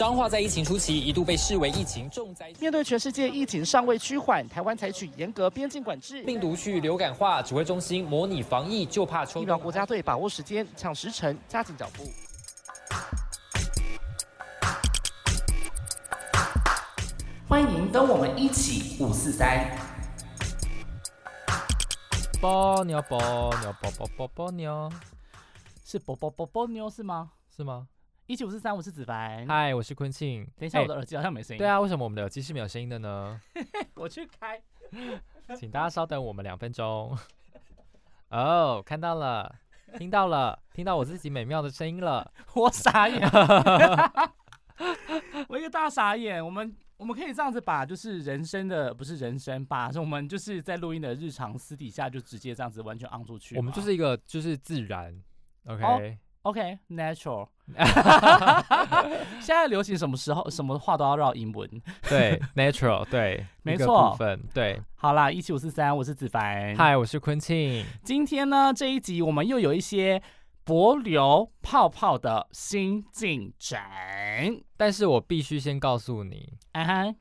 彰化在疫情初期一度被视为疫情重灾区，面对全世界疫情尚未趋缓，台湾采取严格边境管制，病毒去流感化，指挥中心模拟防疫，就怕抽疫苗国家队把握时间，抢时辰，加紧脚步。欢迎跟我们一起五四三。波妞波妞波波波波妞，是波波波波妞是吗？是吗？一七五四三，我是子凡。嗨，我是坤庆。等一下，我的耳机好像没声音。对啊，为什么我们的耳机是没有声音的呢？我去开。请大家稍等我们两分钟。哦，看到了，听到了，听到我自己美妙的声音了。我傻眼。我一个大傻眼。我们我们可以这样子把，就是人生的不是人生，把我们就是在录音的日常私底下就直接这样子完全昂出去。我们就是一个就是自然。OK。OK，natural。现在流行什么时候，什么话都要绕英文。对，natural，对，没错。对，好啦，一七五四三，我是子凡。嗨，我是坤庆。今天呢，这一集我们又有一些博流泡泡的新进展。但是我必须先告诉你，啊哈，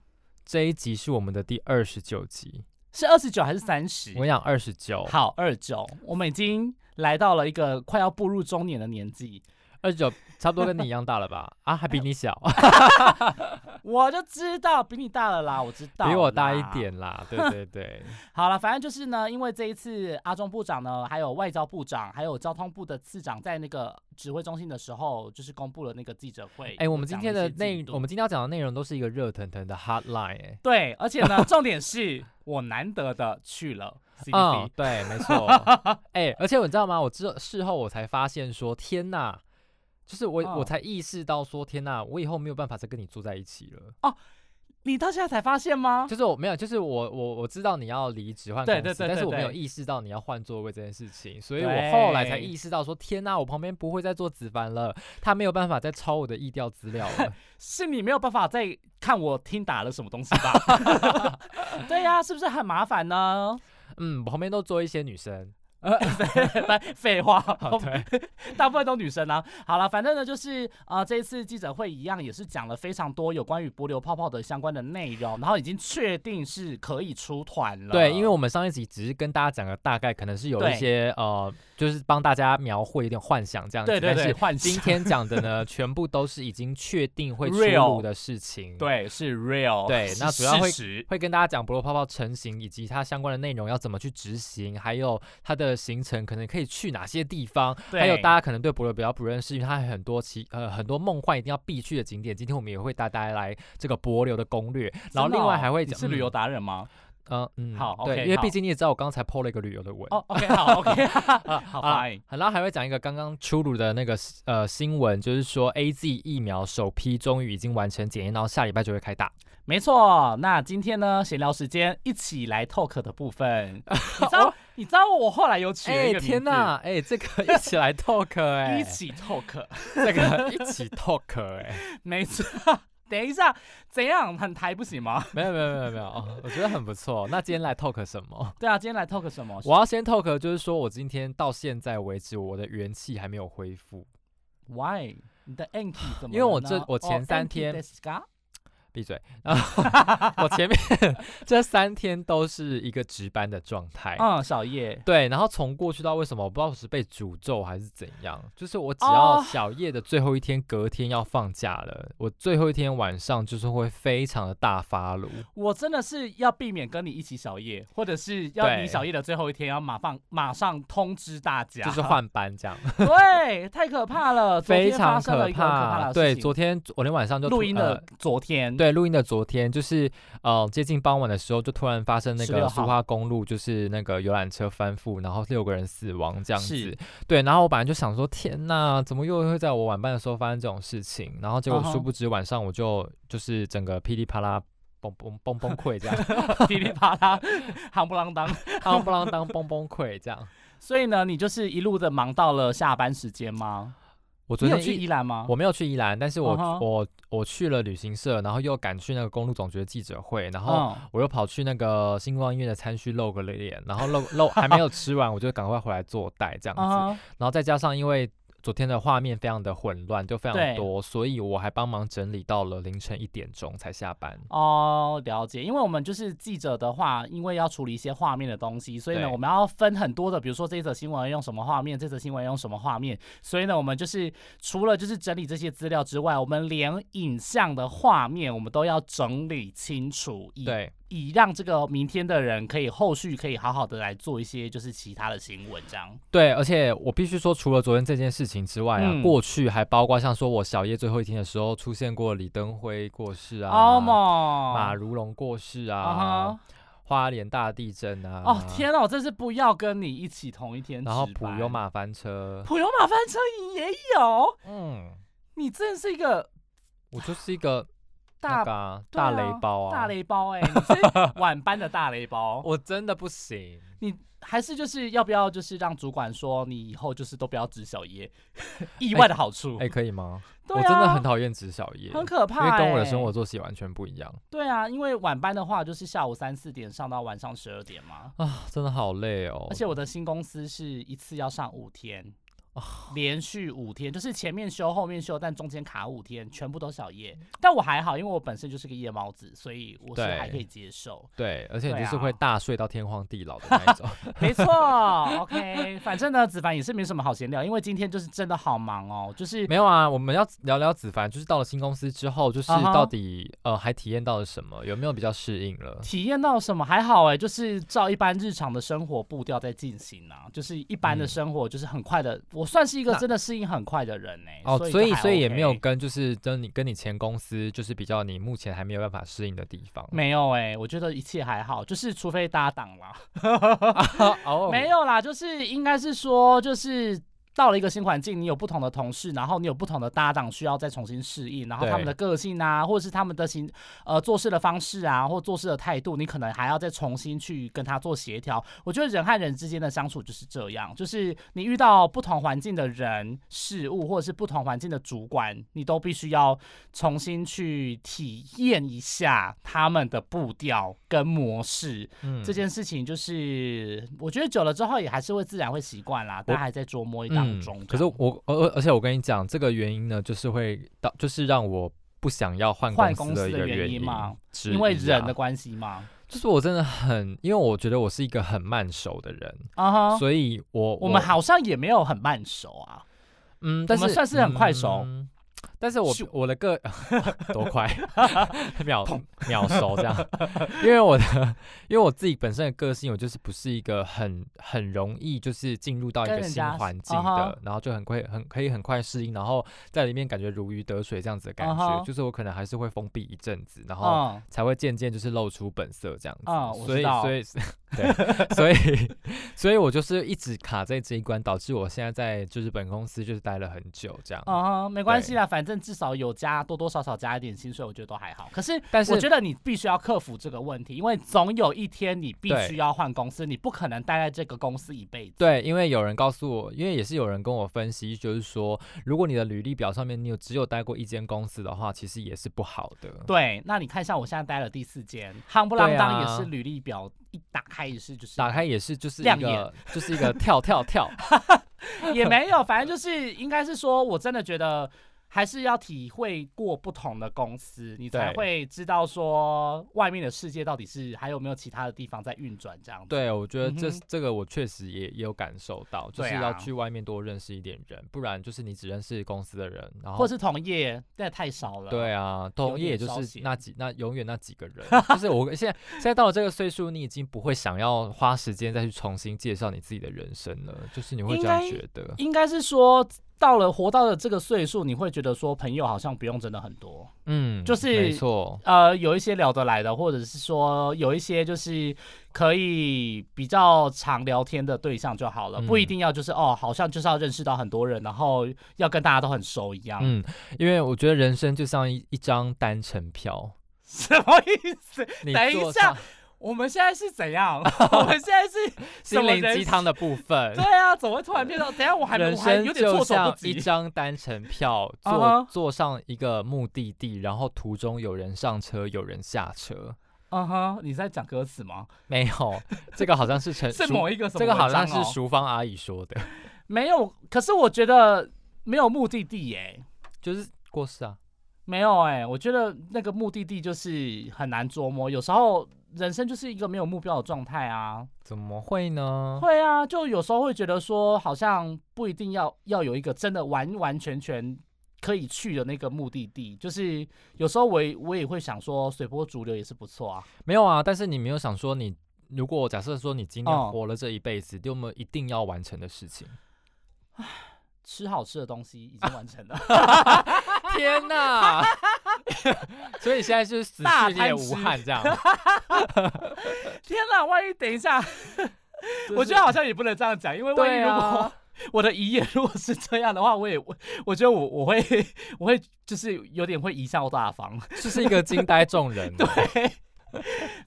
这一集是我们的第二十九集。是二十九还是三十？我讲二十九。好，二九，我们已经。来到了一个快要步入中年的年纪，二十九 差不多跟你一样大了吧？啊，还比你小，我就知道比你大了啦，我知道比我大一点啦，对对对。好了，反正就是呢，因为这一次阿中部长呢，还有外交部长，还有交通部的次长在那个指挥中心的时候，就是公布了那个记者会。哎，我们今天的内，我们今天要讲的内容都是一个热腾腾的 hotline。哎，对，而且呢，重点是我难得的去了。嗯，对，没错。哎，而且你知道吗？我之事后我才发现说，天哪，就是我我才意识到说，天哪，我以后没有办法再跟你住在一起了。哦。你到现在才发现吗？就是我没有，就是我我我知道你要离职换公司，但是我没有意识到你要换座位这件事情，所以我后来才意识到说，天哪，我旁边不会再做子凡了，他没有办法再抄我的意调资料了，是你没有办法再看我听打了什么东西吧？对呀，是不是很麻烦呢？嗯，我旁边都坐一些女生。呃，废废话，对，大部分都女生啊。好了，反正呢，就是呃，这一次记者会一样，也是讲了非常多有关于博流泡泡的相关的内容，然后已经确定是可以出团了。对，因为我们上一集只是跟大家讲了大概，可能是有一些呃，就是帮大家描绘一点幻想这样子。对对对，幻想。今天讲的呢，全部都是已经确定会出炉的事情。对，是 real。对，那主要会会跟大家讲博流泡泡成型以及它相关的内容要怎么去执行，还有它的。的行程可能可以去哪些地方？还有大家可能对博流比较不认识，因为它很多其呃很多梦幻一定要必去的景点。今天我们也会带大家来这个博流的攻略，然后另外还会讲是旅游达人吗？嗯嗯，好，对，因为毕竟你也知道，我刚才 PO 了一个旅游的文。哦，OK，好，OK，好，然后还会讲一个刚刚出炉的那个呃新闻，就是说 A Z 疫苗首批终于已经完成检验，然后下礼拜就会开打。没错，那今天呢闲聊时间一起来 talk 的部分，你知道你知道我后来有取了一个天哪，哎，这个一起来 talk，哎，一起 talk，这个一起 talk，哎，没错。等一下，怎样很台不行吗？没有没有没有没有，我觉得很不错。那今天来 talk 什么？对啊，今天来 talk 什么？我要先 talk，就是说我今天到现在为止，我的元气还没有恢复。Why？你的 anti 怎么？因为我这我前三天。闭嘴！然后 我前面 这三天都是一个值班的状态。嗯，小叶。对，然后从过去到为什么我不知道是被诅咒还是怎样，就是我只要小叶的最后一天，隔天要放假了，我最后一天晚上就是会非常的大发炉。我真的是要避免跟你一起小夜，或者是要你小夜的最后一天要马放马上通知大家，就是换班这样。对，太可怕了，非常可怕。对，昨天昨天晚上就录音的昨天。对，录音的昨天就是，呃，接近傍晚的时候，就突然发生那个苏花公路，就是那个游览车翻覆，然后六个人死亡这样子。对，然后我本来就想说，天呐，怎么又会在我晚班的时候发生这种事情？然后结果殊不知晚上我就就是整个噼里啪啦崩崩崩崩溃这样，噼里啪啦，夯不啷当，夯不啷当，崩崩溃这样。所以呢，你就是一路的忙到了下班时间吗？我昨天去宜兰吗？我没有去宜兰，但是我我我去了旅行社，然后又赶去那个公路总局的记者会，然后我又跑去那个星光医院的餐区露个脸，然后露露 还没有吃完，我就赶快回来做带这样子，然后再加上因为昨天的画面非常的混乱，就非常多，所以我还帮忙整理到了凌晨一点钟才下班。哦，了解。因为我们就是记者的话，因为要处理一些画面的东西，所以呢，我们要分很多的，比如说这一则新闻用什么画面，这则新闻用什么画面，所以呢，我们就是除了就是整理这些资料之外，我们连影像的画面我们都要整理清楚。对。以让这个明天的人可以后续可以好好的来做一些就是其他的新闻，这样。对，而且我必须说，除了昨天这件事情之外啊，过去还包括像说我小叶最后一天的时候出现过李登辉过世啊，马如龙过世啊，花莲大地震啊。哦天哪，我真是不要跟你一起同一天。然后普悠马翻车，普悠马翻车也有。嗯，你真的是一个，我就是一个。大大雷包啊！大雷包哎，你是晚班的大雷包，我真的不行。你还是就是要不要就是让主管说你以后就是都不要值小夜，意外的好处哎，可以吗？我真的很讨厌值小夜，很可怕，因为跟我的生活作息完全不一样。对啊，因为晚班的话就是下午三四点上到晚上十二点嘛，啊，真的好累哦。而且我的新公司是一次要上五天。连续五天，就是前面休后面休，但中间卡五天，全部都小夜。但我还好，因为我本身就是个夜猫子，所以我是还可以接受。对，而且你就是会大睡到天荒地老的那种。没错，OK。反正呢，子凡也是没什么好闲聊，因为今天就是真的好忙哦。就是没有啊，我们要聊聊子凡，就是到了新公司之后，就是到底呃还体验到了什么？有没有比较适应了？体验到什么？还好哎，就是照一般日常的生活步调在进行啊，就是一般的生活，就是很快的。我算是一个真的适应很快的人呢。哦，所以所以也没有跟就是跟你跟你前公司就是比较，你目前还没有办法适应的地方。没有哎，我觉得一切还好，就是除非搭档啦。哦，没有啦，就是应该是说就是。到了一个新环境，你有不同的同事，然后你有不同的搭档，需要再重新适应，然后他们的个性啊，或者是他们的行呃做事的方式啊，或做事的态度，你可能还要再重新去跟他做协调。我觉得人和人之间的相处就是这样，就是你遇到不同环境的人事物，或者是不同环境的主管，你都必须要重新去体验一下他们的步调跟模式。嗯，这件事情就是我觉得久了之后也还是会自然会习惯啦，大家还在琢磨一档。嗯，可是我而而且我跟你讲，这个原因呢，就是会到就是让我不想要换公司的原因嘛？因为人的关系嘛？就是我真的很，因为我觉得我是一个很慢熟的人啊哈，所以我我们好像也没有很慢熟啊，嗯，但是算是很快熟。但是我我的个 多快？秒秒熟这样，因为我的因为我自己本身的个性，我就是不是一个很很容易就是进入到一个新环境的，然后就很快很可以很快适应，然后在里面感觉如鱼得水这样子的感觉，就是我可能还是会封闭一阵子，然后才会渐渐就是露出本色这样子，所以所以对，所以所以我就是一直卡在这一关，导致我现在在就是本公司就是待了很久这样，哦，没关系啦。反正至少有加多多少少加一点薪水，我觉得都还好。可是，但是我觉得你必须要克服这个问题，因为总有一天你必须要换公司，你不可能待在这个公司一辈子。对，因为有人告诉我，因为也是有人跟我分析，就是说，如果你的履历表上面你有只有待过一间公司的话，其实也是不好的。对，那你看像我现在待了第四间，夯不啷当也是履历表一打开也是就是打开也是就是一个就是一个跳跳跳，也没有，反正就是应该是说我真的觉得。还是要体会过不同的公司，你才会知道说外面的世界到底是还有没有其他的地方在运转这样。对，我觉得这这个我确实也也有感受到，就是要去外面多认识一点人，不然就是你只认识公司的人，然后或是同业，那太少了。对啊，同业也就是那几那永远那几个人，就是我现在现在到了这个岁数，你已经不会想要花时间再去重新介绍你自己的人生了，就是你会这样觉得？应该是说。到了活到了这个岁数，你会觉得说朋友好像不用真的很多，嗯，就是没错，呃，有一些聊得来的，或者是说有一些就是可以比较常聊天的对象就好了，不一定要就是哦，好像就是要认识到很多人，然后要跟大家都很熟一样。嗯，因为我觉得人生就像一一张单程票，什么意思？等一下。我们现在是怎样？我们现在是心灵鸡汤的部分。对啊，怎么会突然变到？等下我还人生就像一张单程票，坐坐上一个目的地，然后途中有人上车，有人下车。嗯哼，你在讲歌词吗？没有，这个好像是陈 是某一个什么？这个好像是淑芳阿姨说的。没有，可是我觉得没有目的地耶，就是过世啊。没有哎，我觉得那个目的地就是很难琢磨，有时候人生就是一个没有目标的状态啊。怎么会呢？会啊，就有时候会觉得说，好像不一定要要有一个真的完完全全可以去的那个目的地，就是有时候我我也会想说，随波逐流也是不错啊。没有啊，但是你没有想说，你如果假设说你今天活了这一辈子，有没有一定要完成的事情？吃好吃的东西已经完成了，天哪！所以现在就是死去也无憾这样。天哪，万一等一下，我觉得好像也不能这样讲，因为万一如果 我的遗言如果是这样的话，我也我我觉得我我会我会就是有点会贻笑大方，就是一个惊呆众人。对，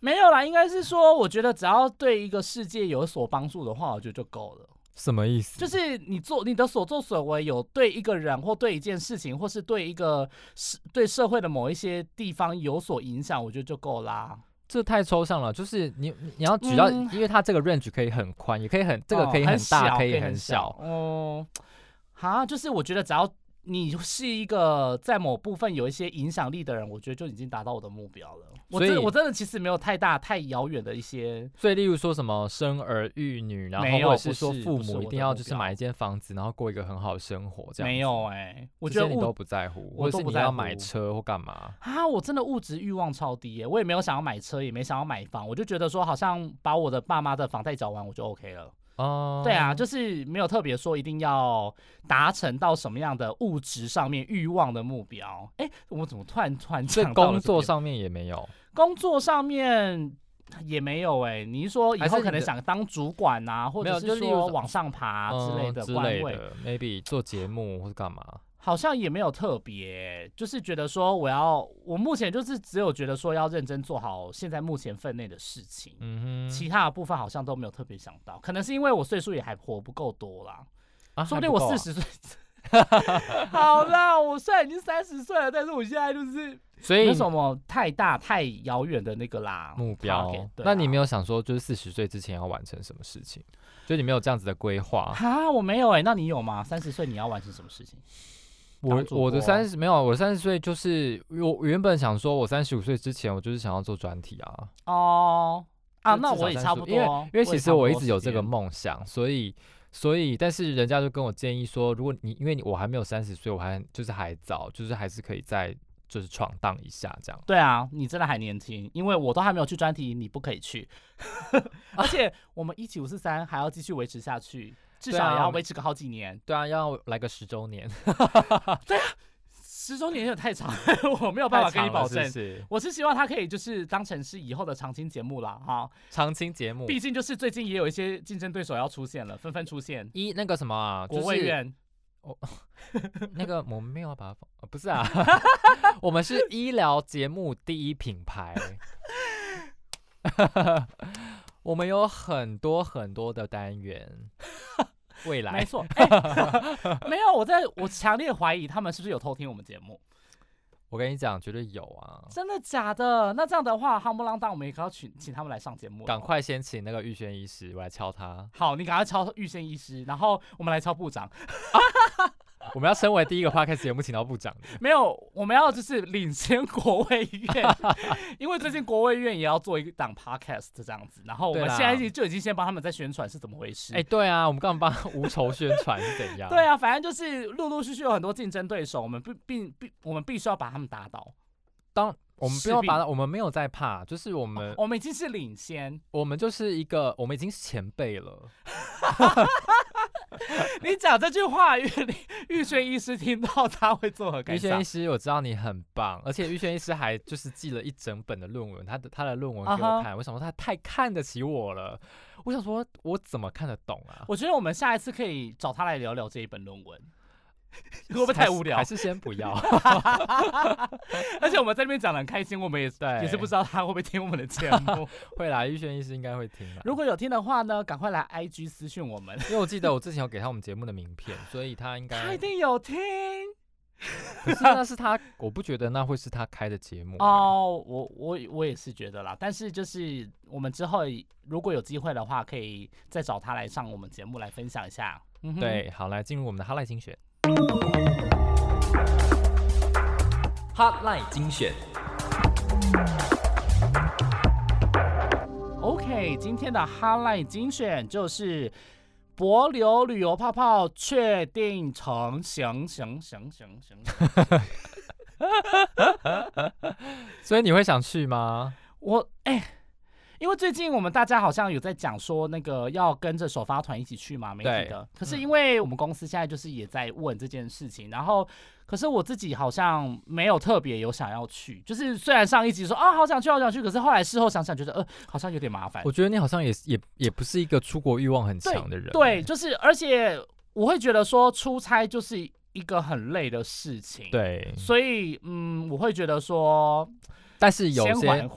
没有啦，应该是说，我觉得只要对一个世界有所帮助的话，我觉得就够了。什么意思？就是你做你的所作所为有对一个人或对一件事情，或是对一个社对社会的某一些地方有所影响，我觉得就够啦。这太抽象了，就是你你要举到，因为它这个 range 可以很宽，也可以很这个可以很大，可以很小。哦，好，就是我觉得只要。你是一个在某部分有一些影响力的人，我觉得就已经达到我的目标了。所以，我真的其实没有太大、太遥远的一些。所以，例如说什么生儿育女，然后或者是说父母一定要就是买一间房子，然后过一个很好的生活，这样没有哎，我觉得你都不在乎，或者是你要买车或干嘛啊？我真的物质欲望超低耶，我也没有想要买车，也没想要买房，我就觉得说好像把我的爸妈的房贷缴完，我就 OK 了。哦，对啊，就是没有特别说一定要达成到什么样的物质上面欲望的目标。哎，我怎么突然突然这工作上面也没有，工作上面也没有哎。你是说以后可能想当主管啊，或者是说往上爬之类的官位？Maybe 做节目或是干嘛？好像也没有特别，就是觉得说我要，我目前就是只有觉得说要认真做好现在目前分内的事情，嗯哼，其他的部分好像都没有特别想到，可能是因为我岁数也还活不够多啦，啊，说不定我四十岁，好啦，我虽然已经三十岁了，但是我现在就是所以没什么太大太遥远的那个啦目标，那你没有想说就是四十岁之前要完成什么事情？就你没有这样子的规划啊？我没有哎，那你有吗？三十岁你要完成什么事情？我我的三十没有，我三十岁就是我原本想说，我三十五岁之前，我就是想要做专题啊。哦啊，那我也差不多，因为因为其实我一直有这个梦想，所以所以但是人家就跟我建议说，如果你因为我还没有三十岁，我还就是还早，就是还是可以再就是闯荡一下这样。对啊，你真的还年轻，因为我都还没有去专题，你不可以去，而且我们一起五四三还要继续维持下去。至少也要维持个好几年。对啊，要来个十周年。对啊，十周年有点太长，我没有办法跟你保证。我是希望它可以就是当成是以后的常青节目了哈。常青节目，毕竟就是最近也有一些竞争对手要出现了，纷纷出现。一那个什么国卫院，哦，那个我们没有把它放，不是啊，我们是医疗节目第一品牌。我们有很多很多的单元。未来没错，没有我在我强烈怀疑他们是不是有偷听我们节目。我跟你讲，绝对有啊！真的假的？那这样的话，夯不啷当，我们也可要请请他们来上节目。赶快先请那个玉轩医师，我来敲他。好，你赶快敲玉轩医师，然后我们来敲部长。我们要成为第一个 podcast 节目请到部长，没有，我们要就是领先国卫院，因为最近国卫院也要做一档 podcast 这样子，然后我们现在就已经先帮他们在宣传是怎么回事。哎，对啊，我们刚刚帮无仇宣传是怎样？对啊，反正就是陆陆续续有很多竞争对手，我们必必必我们必须要把他们打倒。当我们不要把我们没有在怕，就是我们我们已经是领先，我们就是一个我们已经是前辈了。你讲这句话，玉玉轩医师听到他会作何感想？玉轩医师，我知道你很棒，而且玉轩医师还就是寄了一整本的论文，他的他的论文给我看。我想说他太看得起我了，我想说我怎么看得懂啊？我觉得我们下一次可以找他来聊聊这一本论文。会不会太无聊？还是先不要。而且我们在那边讲的很开心，我们也对也是不知道他会不会听我们的节目。会啦，玉轩医师应该会听的。如果有听的话呢，赶快来 IG 私讯我们。因为我记得我之前有给他我们节目的名片，所以他应该他一定有听。可是那是他，我不觉得那会是他开的节目哦。我我我也是觉得啦，但是就是我们之后如果有机会的话，可以再找他来上我们节目来分享一下。对，好，来进入我们的哈赖精选。Hotline 精选。OK，今天的 Hotline 精选就是博流旅游泡泡确定成行，行行行行。所以你会想去吗？我哎。因为最近我们大家好像有在讲说那个要跟着首发团一起去嘛，媒体的。可是因为我们公司现在就是也在问这件事情，然后可是我自己好像没有特别有想要去。就是虽然上一集说啊好想去好想去，可是后来事后想想觉得呃好像有点麻烦。我觉得你好像也也也不是一个出国欲望很强的人。对，就是而且我会觉得说出差就是一个很累的事情。对，所以嗯我会觉得说。但是有些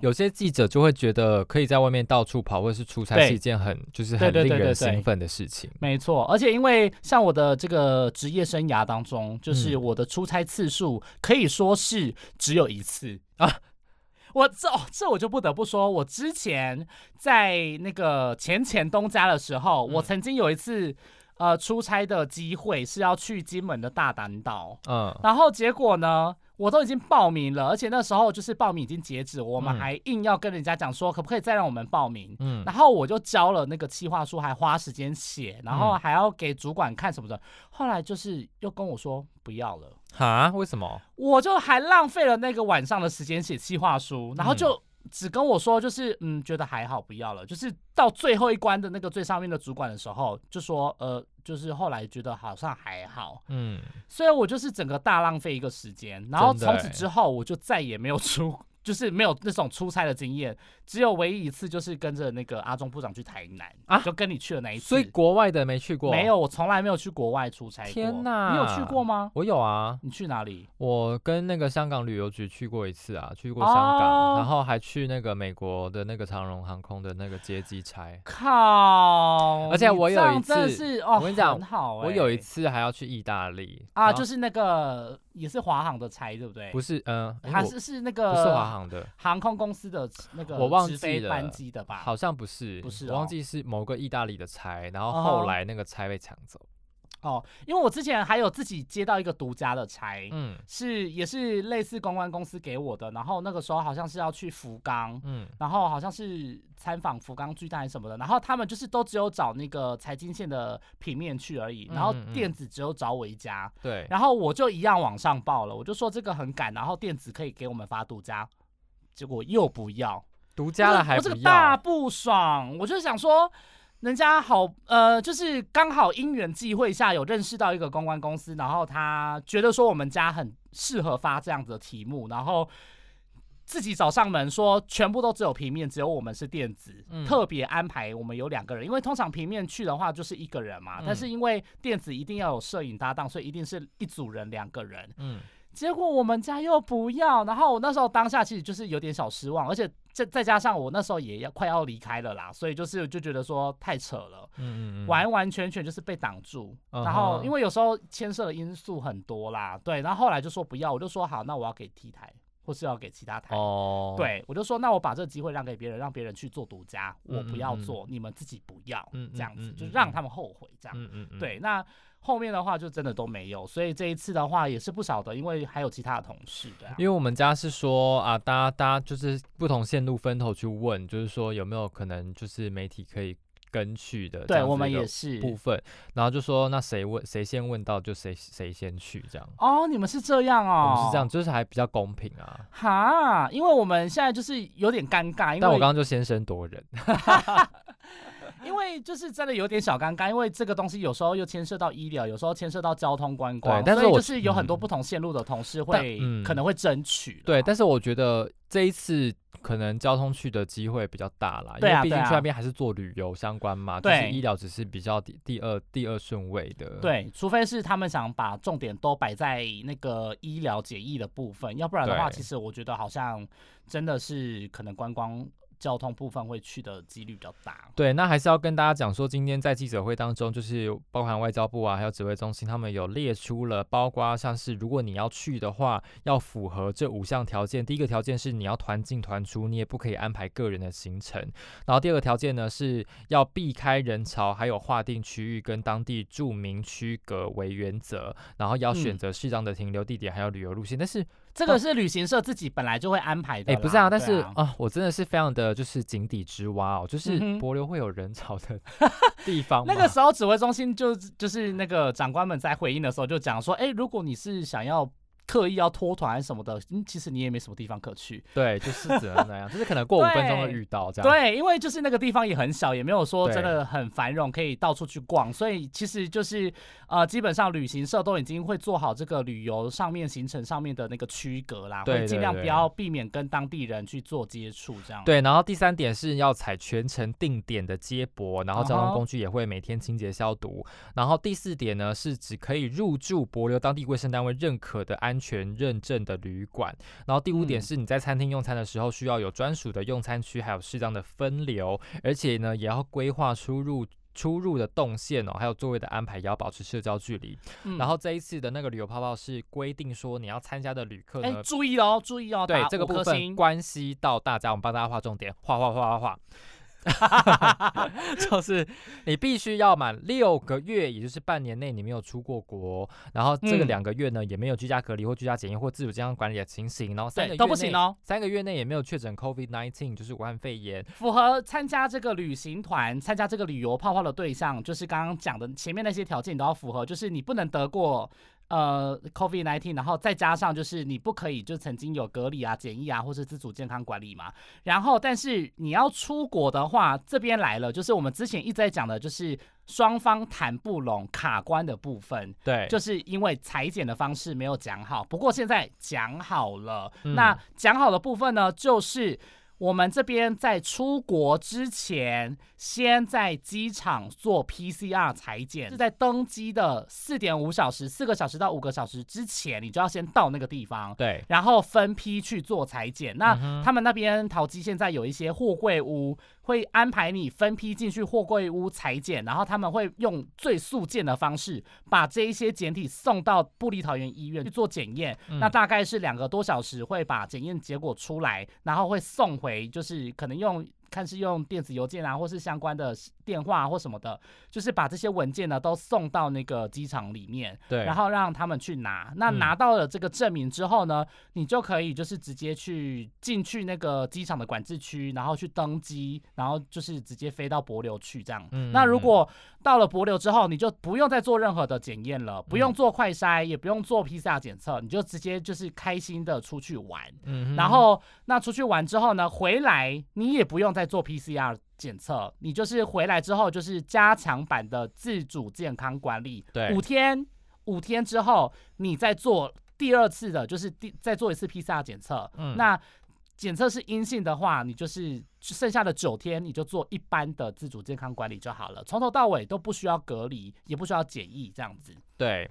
有些记者就会觉得可以在外面到处跑，或者是出差是一件很就是很令人兴奋的事情。没错，而且因为像我的这个职业生涯当中，就是我的出差次数可以说是只有一次啊。我这哦这我就不得不说，我之前在那个前前东家的时候，我曾经有一次呃出差的机会是要去金门的大胆岛，嗯，然后结果呢？我都已经报名了，而且那时候就是报名已经截止，我们还硬要跟人家讲说可不可以再让我们报名。嗯，然后我就交了那个企划书，还花时间写，然后还要给主管看什么的。后来就是又跟我说不要了。哈？为什么？我就还浪费了那个晚上的时间写企划书，然后就。只跟我说，就是嗯，觉得还好，不要了。就是到最后一关的那个最上面的主管的时候，就说呃，就是后来觉得好像还好，嗯。所以我就是整个大浪费一个时间，然后从此之后我就再也没有出。就是没有那种出差的经验，只有唯一一次就是跟着那个阿中部长去台南啊，就跟你去了那一次。所以国外的没去过？没有，我从来没有去国外出差。天哪，你有去过吗？我有啊。你去哪里？我跟那个香港旅游局去过一次啊，去过香港，然后还去那个美国的那个长荣航空的那个接机差。靠！而且我有一次是哦，我跟你讲，我有一次还要去意大利啊，就是那个。也是华航的差，对不对？不是，嗯，还是是那个不是华航的航空公司的那个我忘记了班机的吧？好像不是，不是，我忘记是某个意大利的差，然后后来那个差被抢走。哦，因为我之前还有自己接到一个独家的差，嗯，是也是类似公关公司给我的，然后那个时候好像是要去福冈，嗯，然后好像是参访福冈巨蛋什么的，然后他们就是都只有找那个财经线的平面去而已，然后电子只有找我一家，对，然后我就一样往上报了，我就说这个很赶，然后电子可以给我们发独家，结果又不要独家了，还我这个大不爽，我就想说。人家好，呃，就是刚好因缘际会下有认识到一个公关公司，然后他觉得说我们家很适合发这样子的题目，然后自己找上门说全部都只有平面，只有我们是电子，特别安排我们有两个人，因为通常平面去的话就是一个人嘛，但是因为电子一定要有摄影搭档，所以一定是一组人两个人。嗯。结果我们家又不要，然后我那时候当下其实就是有点小失望，而且再再加上我那时候也要快要离开了啦，所以就是就觉得说太扯了，嗯嗯完完全全就是被挡住。然后因为有时候牵涉的因素很多啦，对，然后后来就说不要，我就说好，那我要给 T 台，或是要给其他台。哦，对，我就说那我把这个机会让给别人，让别人去做独家，我不要做，你们自己不要，这样子就让他们后悔，这样。嗯嗯嗯。对，那。后面的话就真的都没有，所以这一次的话也是不少的，因为还有其他的同事的。因为我们家是说啊，大家大家就是不同线路分头去问，就是说有没有可能就是媒体可以跟去的。对，我们也是部分，然后就说那谁问谁先问到就谁谁先去这样。哦，你们是这样哦，我们是这样，就是还比较公平啊。哈，因为我们现在就是有点尴尬，但我刚刚就先声夺人。因为就是真的有点小尴尬，因为这个东西有时候又牵涉到医疗，有时候牵涉到交通观光，但是我就是有很多不同线路的同事会可能会争取。对，但是我觉得这一次可能交通去的机会比较大啦，因为毕竟去那边还是做旅游相关嘛，就是医疗只是比较第第二第二顺位的。对，除非是他们想把重点都摆在那个医疗检疫的部分，要不然的话，其实我觉得好像真的是可能观光。交通部分会去的几率比较大。对，那还是要跟大家讲说，今天在记者会当中，就是包含外交部啊，还有指挥中心，他们有列出了，包括像是如果你要去的话，要符合这五项条件。第一个条件是你要团进团出，你也不可以安排个人的行程。然后第二个条件呢，是要避开人潮，还有划定区域跟当地著名区隔为原则，然后要选择适当的停留地点，还有旅游路线。但是这个是旅行社自己本来就会安排的。哎，不是啊，但是啊，我真的是非常的就是井底之蛙哦，就是柏流会有人潮的 地方。那个时候指挥中心就就是那个长官们在回应的时候就讲说，哎，如果你是想要。刻意要拖团什么的，嗯，其实你也没什么地方可去。对，就是只能那样，就是可能过五分钟会遇到这样。对，因为就是那个地方也很小，也没有说真的很繁荣，可以到处去逛。所以其实就是呃，基本上旅行社都已经会做好这个旅游上面行程上面的那个区隔啦，会尽量不要避免跟当地人去做接触这样。对，然后第三点是要采全程定点的接驳，然后交通工具也会每天清洁消毒。然后第四点呢是只可以入住博流当地卫生单位认可的安。安全认证的旅馆，然后第五点是你在餐厅用餐的时候需要有专属的用餐区，还有适当的分流，而且呢也要规划出入出入的动线哦，还有座位的安排也要保持社交距离。然后这一次的那个旅游泡泡是规定说你要参加的旅客呢，注意哦，注意哦，对这个部分关系到大家，我们帮大家画重点，画画画画画。就是你必须要满六个月，也就是半年内你没有出过国，然后这个两个月呢也没有居家隔离或居家检疫或自主健康管理的情形，然后三个月都不行哦，三个月内也没有确诊 COVID nineteen，就是武汉肺炎，符合参加这个旅行团、参加这个旅游泡泡的对象，就是刚刚讲的前面那些条件你都要符合，就是你不能得过。呃，COVID nineteen，然后再加上就是你不可以就曾经有隔离啊、检疫啊，或是自主健康管理嘛。然后，但是你要出国的话，这边来了，就是我们之前一直在讲的，就是双方谈不拢卡关的部分。对，就是因为裁剪的方式没有讲好。不过现在讲好了，那讲好的部分呢，就是。我们这边在出国之前，先在机场做 PCR 裁剪，是在登机的四点五小时、四个小时到五个小时之前，你就要先到那个地方，对，然后分批去做裁剪。那他们那边淘机现在有一些货柜屋。会安排你分批进去货柜屋裁剪，然后他们会用最速件的方式把这一些检体送到布里桃园医院去做检验，那大概是两个多小时会把检验结果出来，然后会送回，就是可能用。看是用电子邮件啊，或是相关的电话或什么的，就是把这些文件呢都送到那个机场里面，对，然后让他们去拿。那拿到了这个证明之后呢，你就可以就是直接去进去那个机场的管制区，然后去登机，然后就是直接飞到博流去这样。那如果到了博流之后，你就不用再做任何的检验了，不用做快筛，也不用做 PCR 检测，你就直接就是开心的出去玩。嗯，然后那出去玩之后呢，回来你也不用再做 PCR 检测，你就是回来之后就是加强版的自主健康管理。对，五天，五天之后你再做第二次的，就是第再做一次 PCR 检测。嗯，那。检测是阴性的话，你就是剩下的九天，你就做一般的自主健康管理就好了，从头到尾都不需要隔离，也不需要检疫，这样子。对，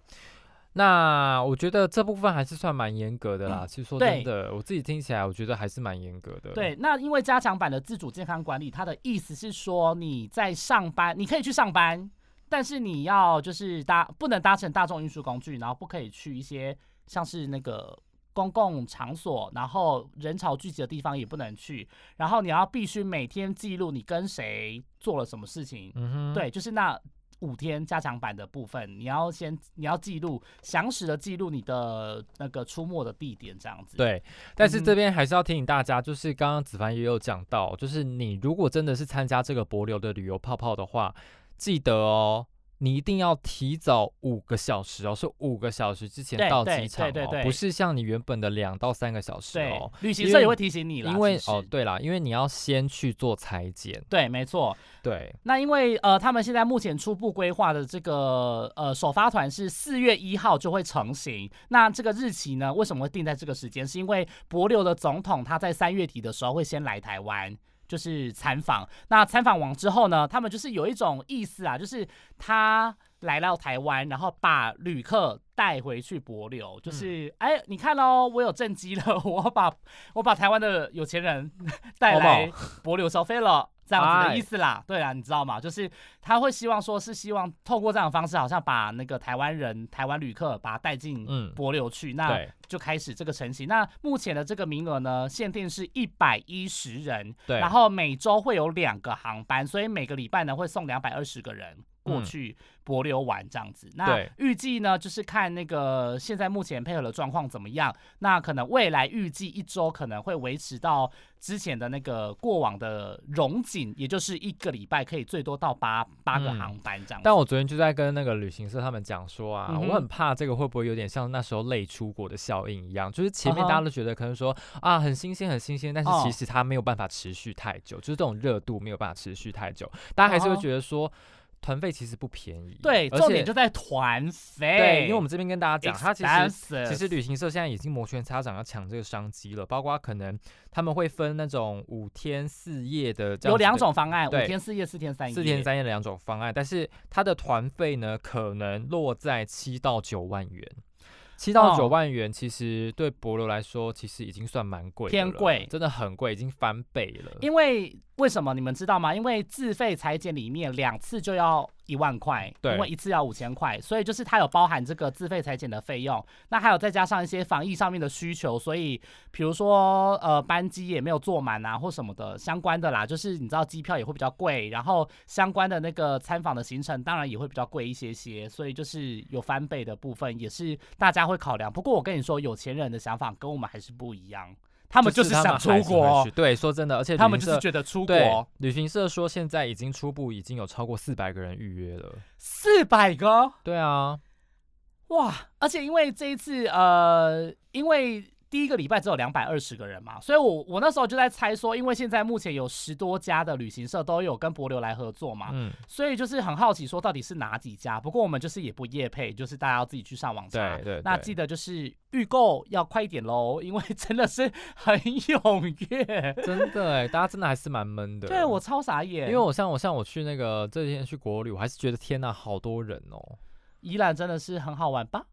那我觉得这部分还是算蛮严格的啦。其实说真的，我自己听起来，我觉得还是蛮严格的。对，那因为加强版的自主健康管理，它的意思是说你在上班，你可以去上班，但是你要就是搭不能搭乘大众运输工具，然后不可以去一些像是那个。公共场所，然后人潮聚集的地方也不能去。然后你要必须每天记录你跟谁做了什么事情。嗯哼，对，就是那五天加强版的部分，你要先你要记录详实的记录你的那个出没的地点，这样子。对，但是这边还是要提醒大家，就是刚刚子凡也有讲到，就是你如果真的是参加这个博流的旅游泡泡的话，记得哦。你一定要提早五个小时哦，是五个小时之前到机场哦，不是像你原本的两到三个小时哦。旅行社也会提醒你啦，因为哦，对啦，因为你要先去做裁剪。对，没错。对，那因为呃，他们现在目前初步规划的这个呃首发团是四月一号就会成型。那这个日期呢，为什么会定在这个时间？是因为博流的总统他在三月底的时候会先来台湾。就是参访，那参访完之后呢，他们就是有一种意思啊，就是他来到台湾，然后把旅客带回去博流，就是哎，你看哦，我有正机了，我把我把台湾的有钱人 带来博流消费了。这样子的意思啦，对啊，你知道吗？就是他会希望说，是希望透过这样的方式，好像把那个台湾人、台湾旅客把他带进博流去，那就开始这个成型。那目前的这个名额呢，限定是一百一十人，对，然后每周会有两个航班，所以每个礼拜呢会送两百二十个人过去博流玩这样子。那预计呢，就是看那个现在目前配合的状况怎么样，那可能未来预计一周可能会维持到。之前的那个过往的融景，也就是一个礼拜可以最多到八八个航班这样。但我昨天就在跟那个旅行社他们讲说啊，我很怕这个会不会有点像那时候累出国的效应一样，就是前面大家都觉得可能说啊很新鲜很新鲜，但是其实它没有办法持续太久，就是这种热度没有办法持续太久，大家还是会觉得说。团费其实不便宜，对，重点就在团费。对，因为我们这边跟大家讲，它其实其实旅行社现在已经摩拳擦掌要抢这个商机了，包括可能他们会分那种五天四夜的，有两种方案，五天四夜、四天三夜、四天三夜的两种方案，但是它的团费呢，可能落在七到九万元。七到九万元，其实对博罗来说，其实已经算蛮贵，偏贵，真的很贵，已经翻倍了。因为为什么你们知道吗？因为自费裁剪里面两次就要。一万块，因为一次要五千块，所以就是它有包含这个自费裁剪的费用，那还有再加上一些防疫上面的需求，所以比如说呃班机也没有坐满啊或什么的相关的啦，就是你知道机票也会比较贵，然后相关的那个参访的行程当然也会比较贵一些些，所以就是有翻倍的部分也是大家会考量。不过我跟你说，有钱人的想法跟我们还是不一样。他们就是想出国，对，说真的，而且他们就是觉得出国。旅行社说现在已经初步已经有超过四百个人预约了，四百个？对啊，哇！而且因为这一次，呃，因为。第一个礼拜只有两百二十个人嘛，所以我我那时候就在猜说，因为现在目前有十多家的旅行社都有跟博流来合作嘛，嗯，所以就是很好奇说到底是哪几家。不过我们就是也不夜配，就是大家要自己去上网查。对对。那记得就是预购要快一点喽，因为真的是很踊跃，真的哎，大家真的还是蛮闷的。对我超傻眼，因为我像我像我去那个这几天去国旅，我还是觉得天呐，好多人哦。宜兰真的是很好玩吧？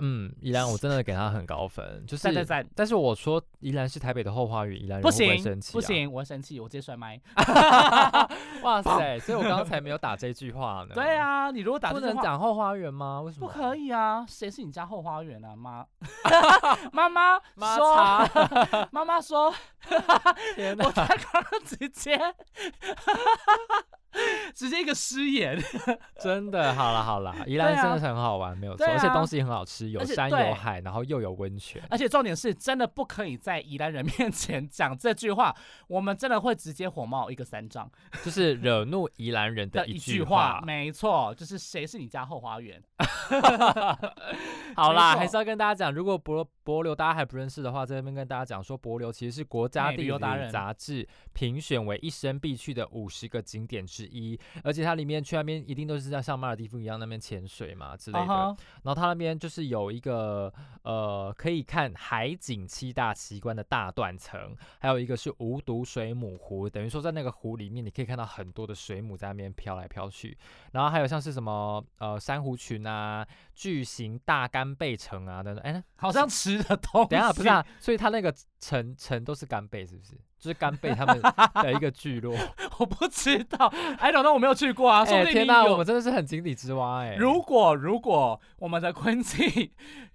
嗯，宜兰我真的给他很高分，就是。但是我说宜兰是台北的后花园，宜兰人不会生气，不行，我会生气，我直接摔麦。哇塞！所以我刚才没有打这句话呢。对啊，你如果打不能讲后花园吗？为什么不可以啊？谁是你家后花园啊？妈，妈妈说，妈妈说，天哪！我刚刚直接。直接一个失言，真的，好了好了，宜兰真的是很好玩，没有错，而且东西很好吃，有山有海，然后又有温泉，而且重点是真的不可以在宜兰人面前讲这句话，我们真的会直接火冒一个三丈，就是惹怒宜兰人的一句话，没错，就是谁是你家后花园？好啦，还是要跟大家讲，如果博博流大家还不认识的话，在这边跟大家讲说，博流其实是国家地理杂志评选为一生必去的五十个景点之一，而且它里面去那边一定都是在像马尔蒂夫一样那边潜水嘛之类的。然后它那边就是有一个呃可以看海景七大奇观的大断层，还有一个是无毒水母湖，等于说在那个湖里面你可以看到很多的水母在那边飘来飘去。然后还有像是什么呃珊瑚群啊。巨型大干贝城啊等等，哎，好像吃的 东西。等下不是啊，所以它那个城城都是干贝，是不是？就是干贝他们的一个聚落。我不知道，哎，等等，我没有去过啊。哎，天哪，我们真的是很井底之蛙哎。如果如果我们的昆庆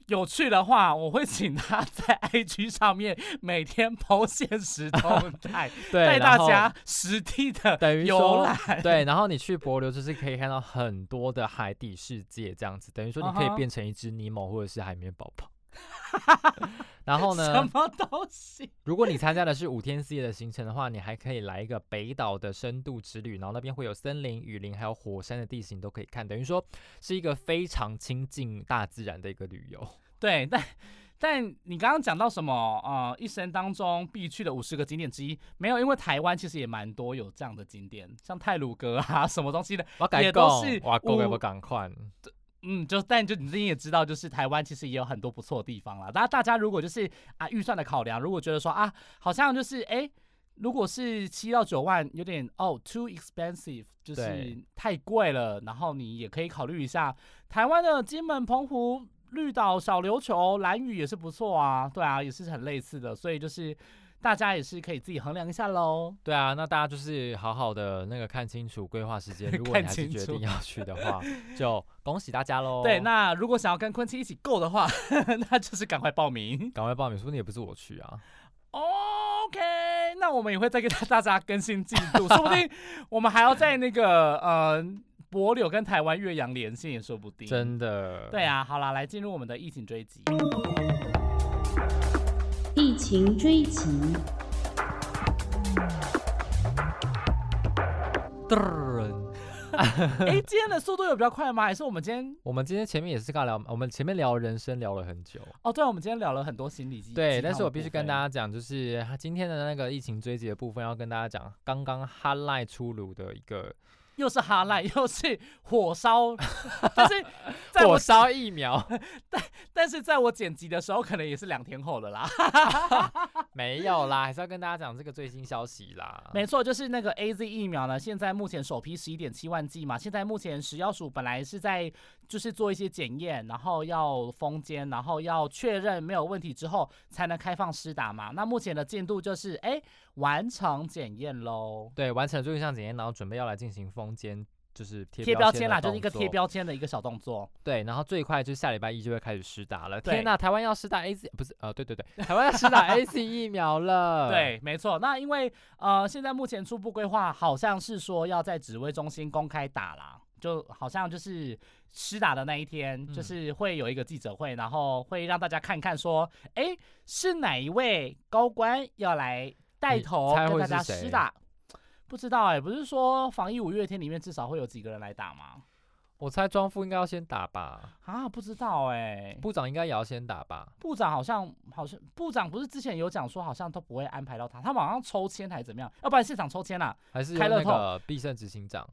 有趣的话，我会请他在 IG 上面每天抛现实动态，带大家实地的等于游览。对，然后你去博流就是可以看到很多的海底世界，这样子，等于说你可以变成一只尼莫或者是海绵宝宝。然后呢？什么东西？如果你参加的是五天四夜的行程的话，你还可以来一个北岛的深度之旅，然后那边会有森林、雨林，还有火山的地形都可以看，等于说是一个非常亲近大自然的一个旅游。对，但但你刚刚讲到什么呃？一生当中必去的五十个景点之一，没有，因为台湾其实也蛮多有这样的景点，像泰鲁阁啊，什么东西的，也都是哇，够给我赶快。嗯，就但就你自己也知道，就是台湾其实也有很多不错的地方啦。大家大家如果就是啊预算的考量，如果觉得说啊，好像就是哎，如果是七到九万，有点哦，too expensive，就是太贵了。然后你也可以考虑一下台湾的金门、澎湖、绿岛、小琉球、蓝屿也是不错啊。对啊，也是很类似的，所以就是大家也是可以自己衡量一下喽。对啊，那大家就是好好的那个看清楚规划时间。如果你还是决定要去的话，就恭喜大家喽。对，那如果想要跟坤七一起购的话，那就是赶快报名，赶快报名。说不定也不是我去啊。OK，那我们也会再跟大家更新进度，说不定我们还要在那个呃柏柳跟台湾岳阳连线也说不定。真的。对啊，好啦，来进入我们的疫情追击。疫情追击。哎，今天的速度有比较快吗？还是我们今天？我们今天前面也是刚聊，我们前面聊人生聊了很久。哦，对，我们今天聊了很多心理机。对，但是我必须跟大家讲，就是今天的那个疫情追击的部分，要跟大家讲刚刚哈赖出炉的一个。又是哈赖，又是火烧，就是火烧疫苗，但但是在我剪辑的时候，可能也是两天后了啦。没有啦，还是要跟大家讲这个最新消息啦。没错，就是那个 A Z 疫苗呢，现在目前首批十一点七万剂嘛，现在目前食药署本来是在就是做一些检验，然后要封监，然后要确认没有问题之后才能开放施打嘛。那目前的进度就是哎。完成检验喽，对，完成了这一项检验，然后准备要来进行封签，就是贴标签啦，就是一个贴标签的一个小动作。对，然后最快就是下礼拜一就会开始施打了。天呐，台湾要施打 A C 不是呃，对对对，台湾要施打 A C 疫苗了。对，没错。那因为呃，现在目前初步规划好像是说要在指挥中心公开打啦，就好像就是施打的那一天，就是会有一个记者会，然后会让大家看看说，哎，是哪一位高官要来。带头跟大家施打，不知道哎，不是说防疫五月天里面至少会有几个人来打吗？我猜庄副应该要先打吧？啊，不知道哎，部长应该也要先打吧？部长好像好像部长不是之前有讲说好像都不会安排到他，他们好像抽签还是怎么样？要不然现场抽签啦？还是开那个必胜执行长？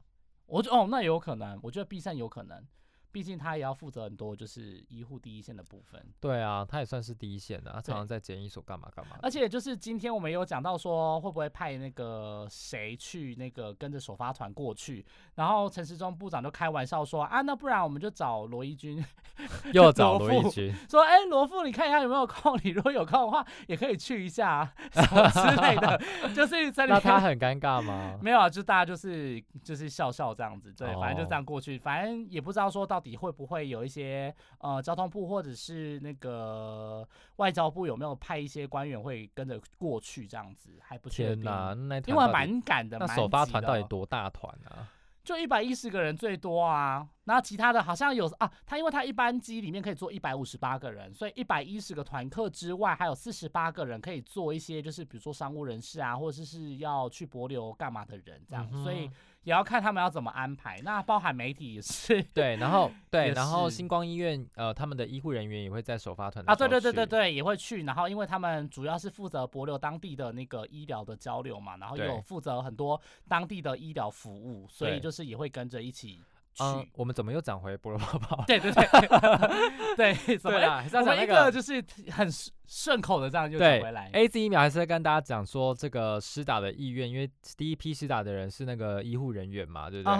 我觉哦，那有可能，我觉得 B 三有可能。毕竟他也要负责很多，就是医护第一线的部分。对啊，他也算是第一线的，他常常在检疫所干嘛干嘛。而且就是今天我们有讲到说，会不会派那个谁去那个跟着首发团过去？然后陈时中部长就开玩笑说啊，那不然我们就找罗伊军，又找罗伊军，说哎，罗富，你看一下有没有空？你如果有空的话，也可以去一下什么之类的。就是在那他很尴尬吗？没有啊，就大家就是就是笑笑这样子，对，反正就这样过去，反正也不知道说到。底会不会有一些呃交通部或者是那个外交部有没有派一些官员会跟着过去这样子还不确定。天哪，那因为蛮赶的，那首发团到底多大团啊？就一百一十个人最多啊。然后其他的好像有啊，他因为他一班机里面可以坐一百五十八个人，所以一百一十个团客之外，还有四十八个人可以做一些就是比如说商务人士啊，或者是要去博流干嘛的人这样，所以。也要看他们要怎么安排，那包含媒体也是。对，然后对，然后星光医院呃，他们的医护人员也会在首发团啊，对对对对对，也会去，然后因为他们主要是负责博流当地的那个医疗的交流嘛，然后有负责很多当地的医疗服务，所以就是也会跟着一起。嗯，我们怎么又讲回菠萝泡泡？对对对，对，怎么了？我们一个就是很顺口的这样就讲回来。A Z 疫苗还是在跟大家讲说这个施打的意愿，因为第一批施打的人是那个医护人员嘛，对不对？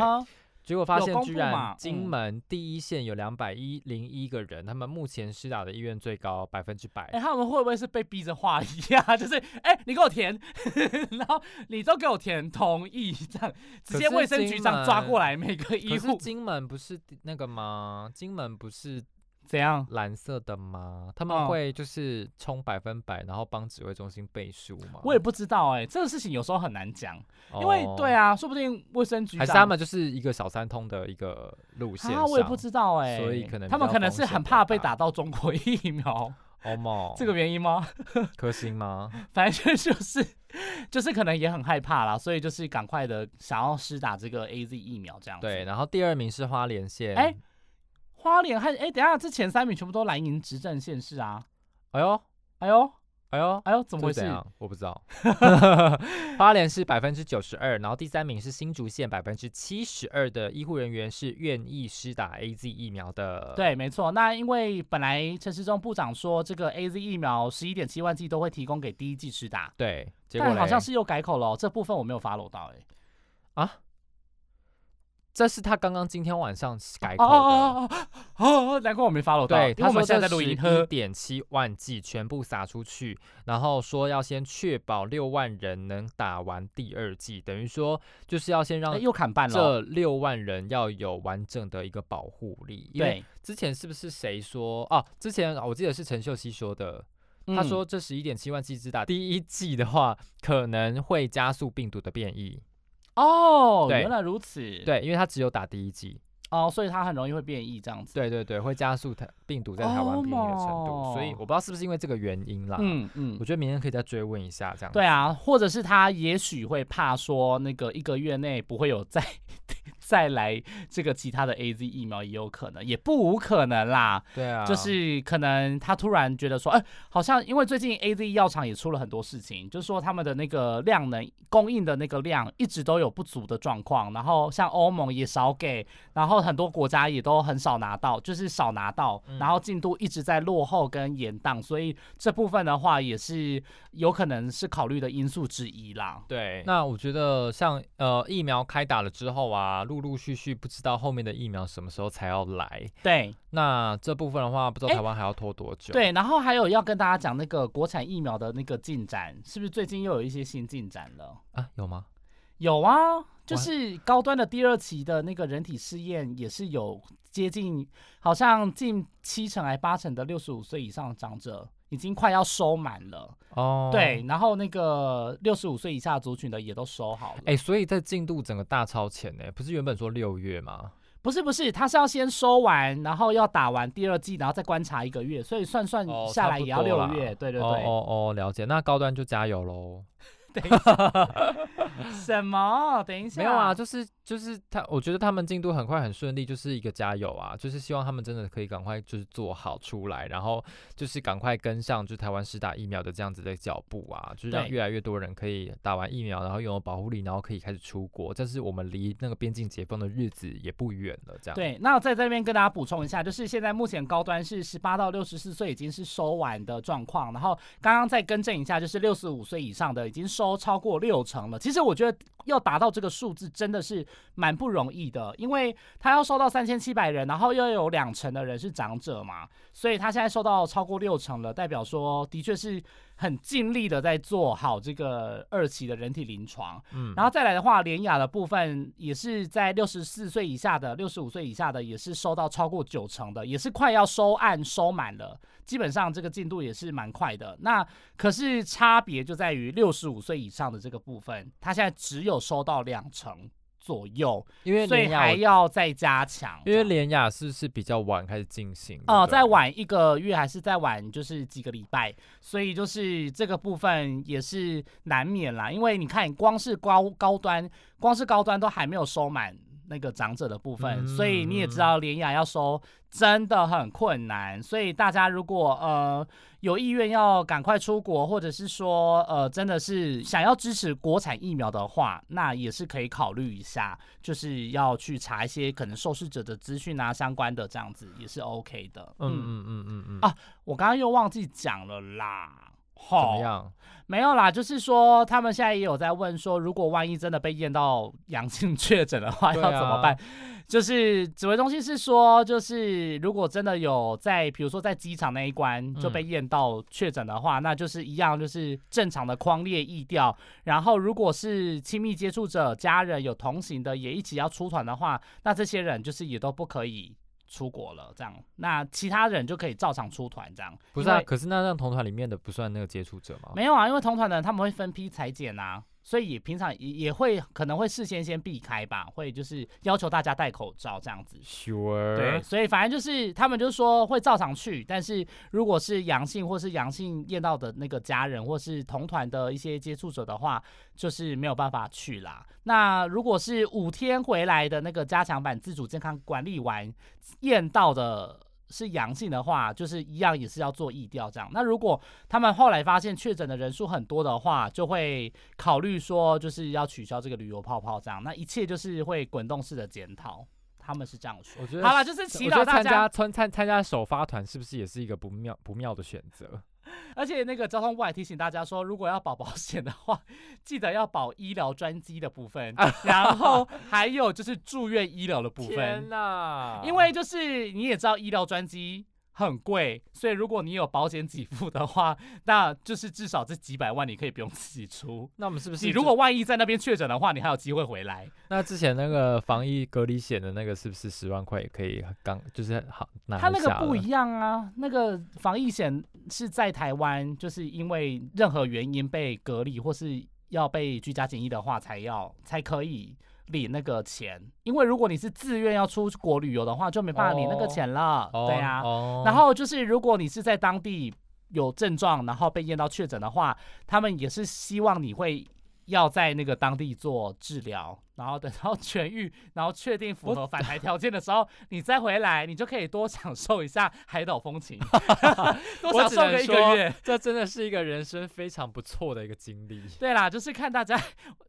结果发现，居然金门第一线有两百一零一个人，他们目前施打的意愿最高百分之百。哎，他们会不会是被逼着画一呀？就是，哎，你给我填，然后你都给我填同意，这样直接卫生局长抓过来每个医护。金门不是那个吗？金门不是。怎样？蓝色的吗？他们会就是充百分百，然后帮指挥中心背书吗？我也不知道哎，这个事情有时候很难讲，因为对啊，说不定卫生局还是他们就是一个小三通的一个路线啊，我也不知道哎，所以可能他们可能是很怕被打到中国疫苗，哦吗？这个原因吗？可行吗？反正就是就是可能也很害怕啦，所以就是赶快的想要施打这个 A Z 疫苗这样。对，然后第二名是花莲县，哎。花莲还哎，等下这前三名全部都蓝营执政县市啊！哎呦，哎呦，哎呦，哎呦，怎么回事？我不知道。花莲是百分之九十二，然后第三名是新竹县百分之七十二的医护人员是愿意施打 A Z 疫苗的。对，没错。那因为本来陈时中部长说这个 A Z 疫苗十一点七万剂都会提供给第一剂施打。对，但好像是又改口了，这部分我没有 follow 到，哎。啊。这是他刚刚今天晚上改口的哦哦，难怪我没发了。对，他说现在录音，一点七万剂全部撒出去，然后说要先确保六万人能打完第二剂，等于说就是要先让又砍半了，这六万人要有完整的一个保护力。对，之前是不是谁说哦？之前我记得是陈秀熙说的，他说这十一点七万剂只打第一剂的话，可能会加速病毒的变异。哦，原来如此。对，因为它只有打第一剂哦，所以它很容易会变异这样子。对对对，会加速它病毒在台湾变异的程度。所以我不知道是不是因为这个原因啦。嗯嗯，我觉得明天可以再追问一下这样。对啊，或者是他也许会怕说那个一个月内不会有再。再来这个其他的 A Z 疫苗也有可能，也不无可能啦。对啊，就是可能他突然觉得说，哎，好像因为最近 A Z 药厂也出了很多事情，就是说他们的那个量能供应的那个量一直都有不足的状况，然后像欧盟也少给，然后很多国家也都很少拿到，就是少拿到，然后进度一直在落后跟延宕，所以这部分的话也是有可能是考虑的因素之一啦。对，那我觉得像呃疫苗开打了之后啊，陆陆续续不知道后面的疫苗什么时候才要来。对，那这部分的话，不知道台湾还要拖多久。对，然后还有要跟大家讲那个国产疫苗的那个进展，是不是最近又有一些新进展了？啊，有吗？有啊，就是高端的第二期的那个人体试验也是有接近，好像近七成还八成的六十五岁以上的长者。已经快要收满了。哦，对，然后那个六十五岁以下族群的也都收好了，哎，所以在进度整个大超前呢，不是原本说六月吗？不是不是，他是要先收完，然后要打完第二季，然后再观察一个月，所以算算下来也要六月，对对对，哦哦，了解，那高端就加油喽。等一下，什么？等一下，没有啊，就是就是他，我觉得他们进度很快很顺利，就是一个加油啊，就是希望他们真的可以赶快就是做好出来，然后就是赶快跟上就台湾施打疫苗的这样子的脚步啊，就是让越来越多人可以打完疫苗，然后拥有保护力，然后可以开始出国，但是我们离那个边境解封的日子也不远了，这样。对，那在这边跟大家补充一下，就是现在目前高端是十八到六十四岁已经是收完的状况，然后刚刚再更正一下，就是六十五岁以上的已经收。都超过六成了，其实我觉得要达到这个数字真的是蛮不容易的，因为他要收到三千七百人，然后又有两成的人是长者嘛，所以他现在收到超过六成了，代表说的确是。很尽力的在做好这个二期的人体临床，嗯，然后再来的话，联雅的部分也是在六十四岁以下的、六十五岁以下的，也是收到超过九成的，也是快要收案收满了，基本上这个进度也是蛮快的。那可是差别就在于六十五岁以上的这个部分，他现在只有收到两成。左右，因为所以还要再加强。因为连雅是是比较晚开始进行，哦，再晚一个月还是再晚就是几个礼拜，所以就是这个部分也是难免啦。因为你看，光是高高端，光是高端都还没有收满。那个长者的部分，所以你也知道连雅要收真的很困难，所以大家如果呃有意愿要赶快出国，或者是说呃真的是想要支持国产疫苗的话，那也是可以考虑一下，就是要去查一些可能受试者的资讯啊相关的这样子也是 OK 的。嗯嗯嗯嗯嗯啊，我刚刚又忘记讲了啦。怎么样？没有啦，就是说他们现在也有在问说，如果万一真的被验到阳性确诊的话，要怎么办？就是指挥中心是说，就是如果真的有在，比如说在机场那一关就被验到确诊的话，那就是一样，就是正常的框列疫调。然后如果是亲密接触者、家人有同行的也一起要出团的话，那这些人就是也都不可以。出国了，这样，那其他人就可以照常出团，这样。不是啊，可是那让同团里面的不算那个接触者吗？没有啊，因为同团的人他们会分批裁剪啊。所以平常也也会可能会事先先避开吧，会就是要求大家戴口罩这样子。Sure。对，所以反正就是他们就说会照常去，但是如果是阳性或是阳性验到的那个家人或是同团的一些接触者的话，就是没有办法去啦。那如果是五天回来的那个加强版自主健康管理完验到的。是阳性的话，就是一样也是要做疫调这样。那如果他们后来发现确诊的人数很多的话，就会考虑说就是要取消这个旅游泡泡这样。那一切就是会滚动式的检讨。他们是这样说。我觉得好了，就是祈祷大参加家。参参参加首发团是不是也是一个不妙不妙的选择？而且那个交通部还提醒大家说，如果要保保险的话，记得要保医疗专机的部分，然后 还有就是住院医疗的部分天。哪！因为就是你也知道医疗专机很贵，所以如果你有保险给付的话，那就是至少这几百万你可以不用自己出。那我们是不是你如果万一在那边确诊的话，你还有机会回来。那之前那个防疫隔离险的那个是不是十万块也可以刚就是好拿他得下了那个不一样啊，那个防疫险是在台湾，就是因为任何原因被隔离或是要被居家检疫的话，才要才可以领那个钱。因为如果你是自愿要出国旅游的话，就没办法领那个钱了。哦对啊，哦然后就是如果你是在当地有症状，然后被验到确诊的话，他们也是希望你会要在那个当地做治疗，然后等到 痊愈，然后确定符合返台条件的时候，你再回来，你就可以多享受一下海岛风情，多享受个一个月。这真的是一个人生非常不错的一个经历。对啦，就是看大家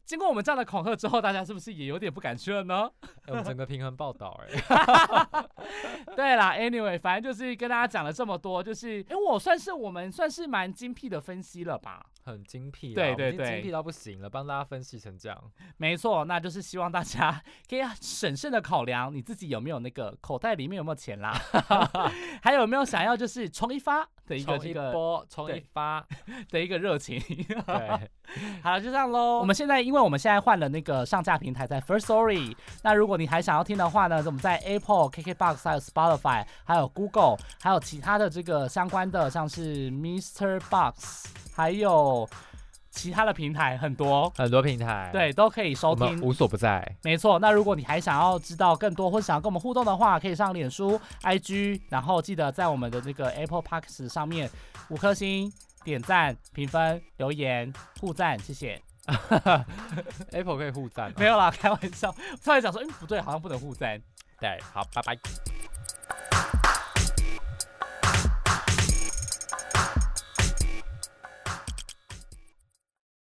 经过我们这样的恐吓之后，大家是不是也有点不敢去了呢？哎我们整个平衡报道、哎，对啦，anyway，反正就是跟大家讲了这么多，就是因为我算是我们算是蛮精辟的分析了吧。很精辟啊，对对对精辟到不行了，帮大家分析成这样。没错，那就是希望大家可以审慎的考量你自己有没有那个口袋里面有没有钱啦，还有没有想要就是冲一发的一个冲一这个波，冲一发，的一个热情。对，好了，就这样喽。我们现在因为我们现在换了那个上架平台在 First Story，那如果你还想要听的话呢，我们在 Apple、KKBox、还有 Spotify、还有 Google、还有其他的这个相关的，像是 Mr. Box，还有其他的平台很多，很多平台，，对，都可以收听。无所不在。没错，那如果你还想要知道更多，或者想要跟我们互动的话，可以上脸书、IG，然后记得在我们的这个 Apple Parks 上面五颗星点赞、评分、留言、互赞，谢谢。Apple 可以互赞吗，没有啦，开玩笑。突然讲说，嗯，不对，好像不能互赞。对，好，拜拜。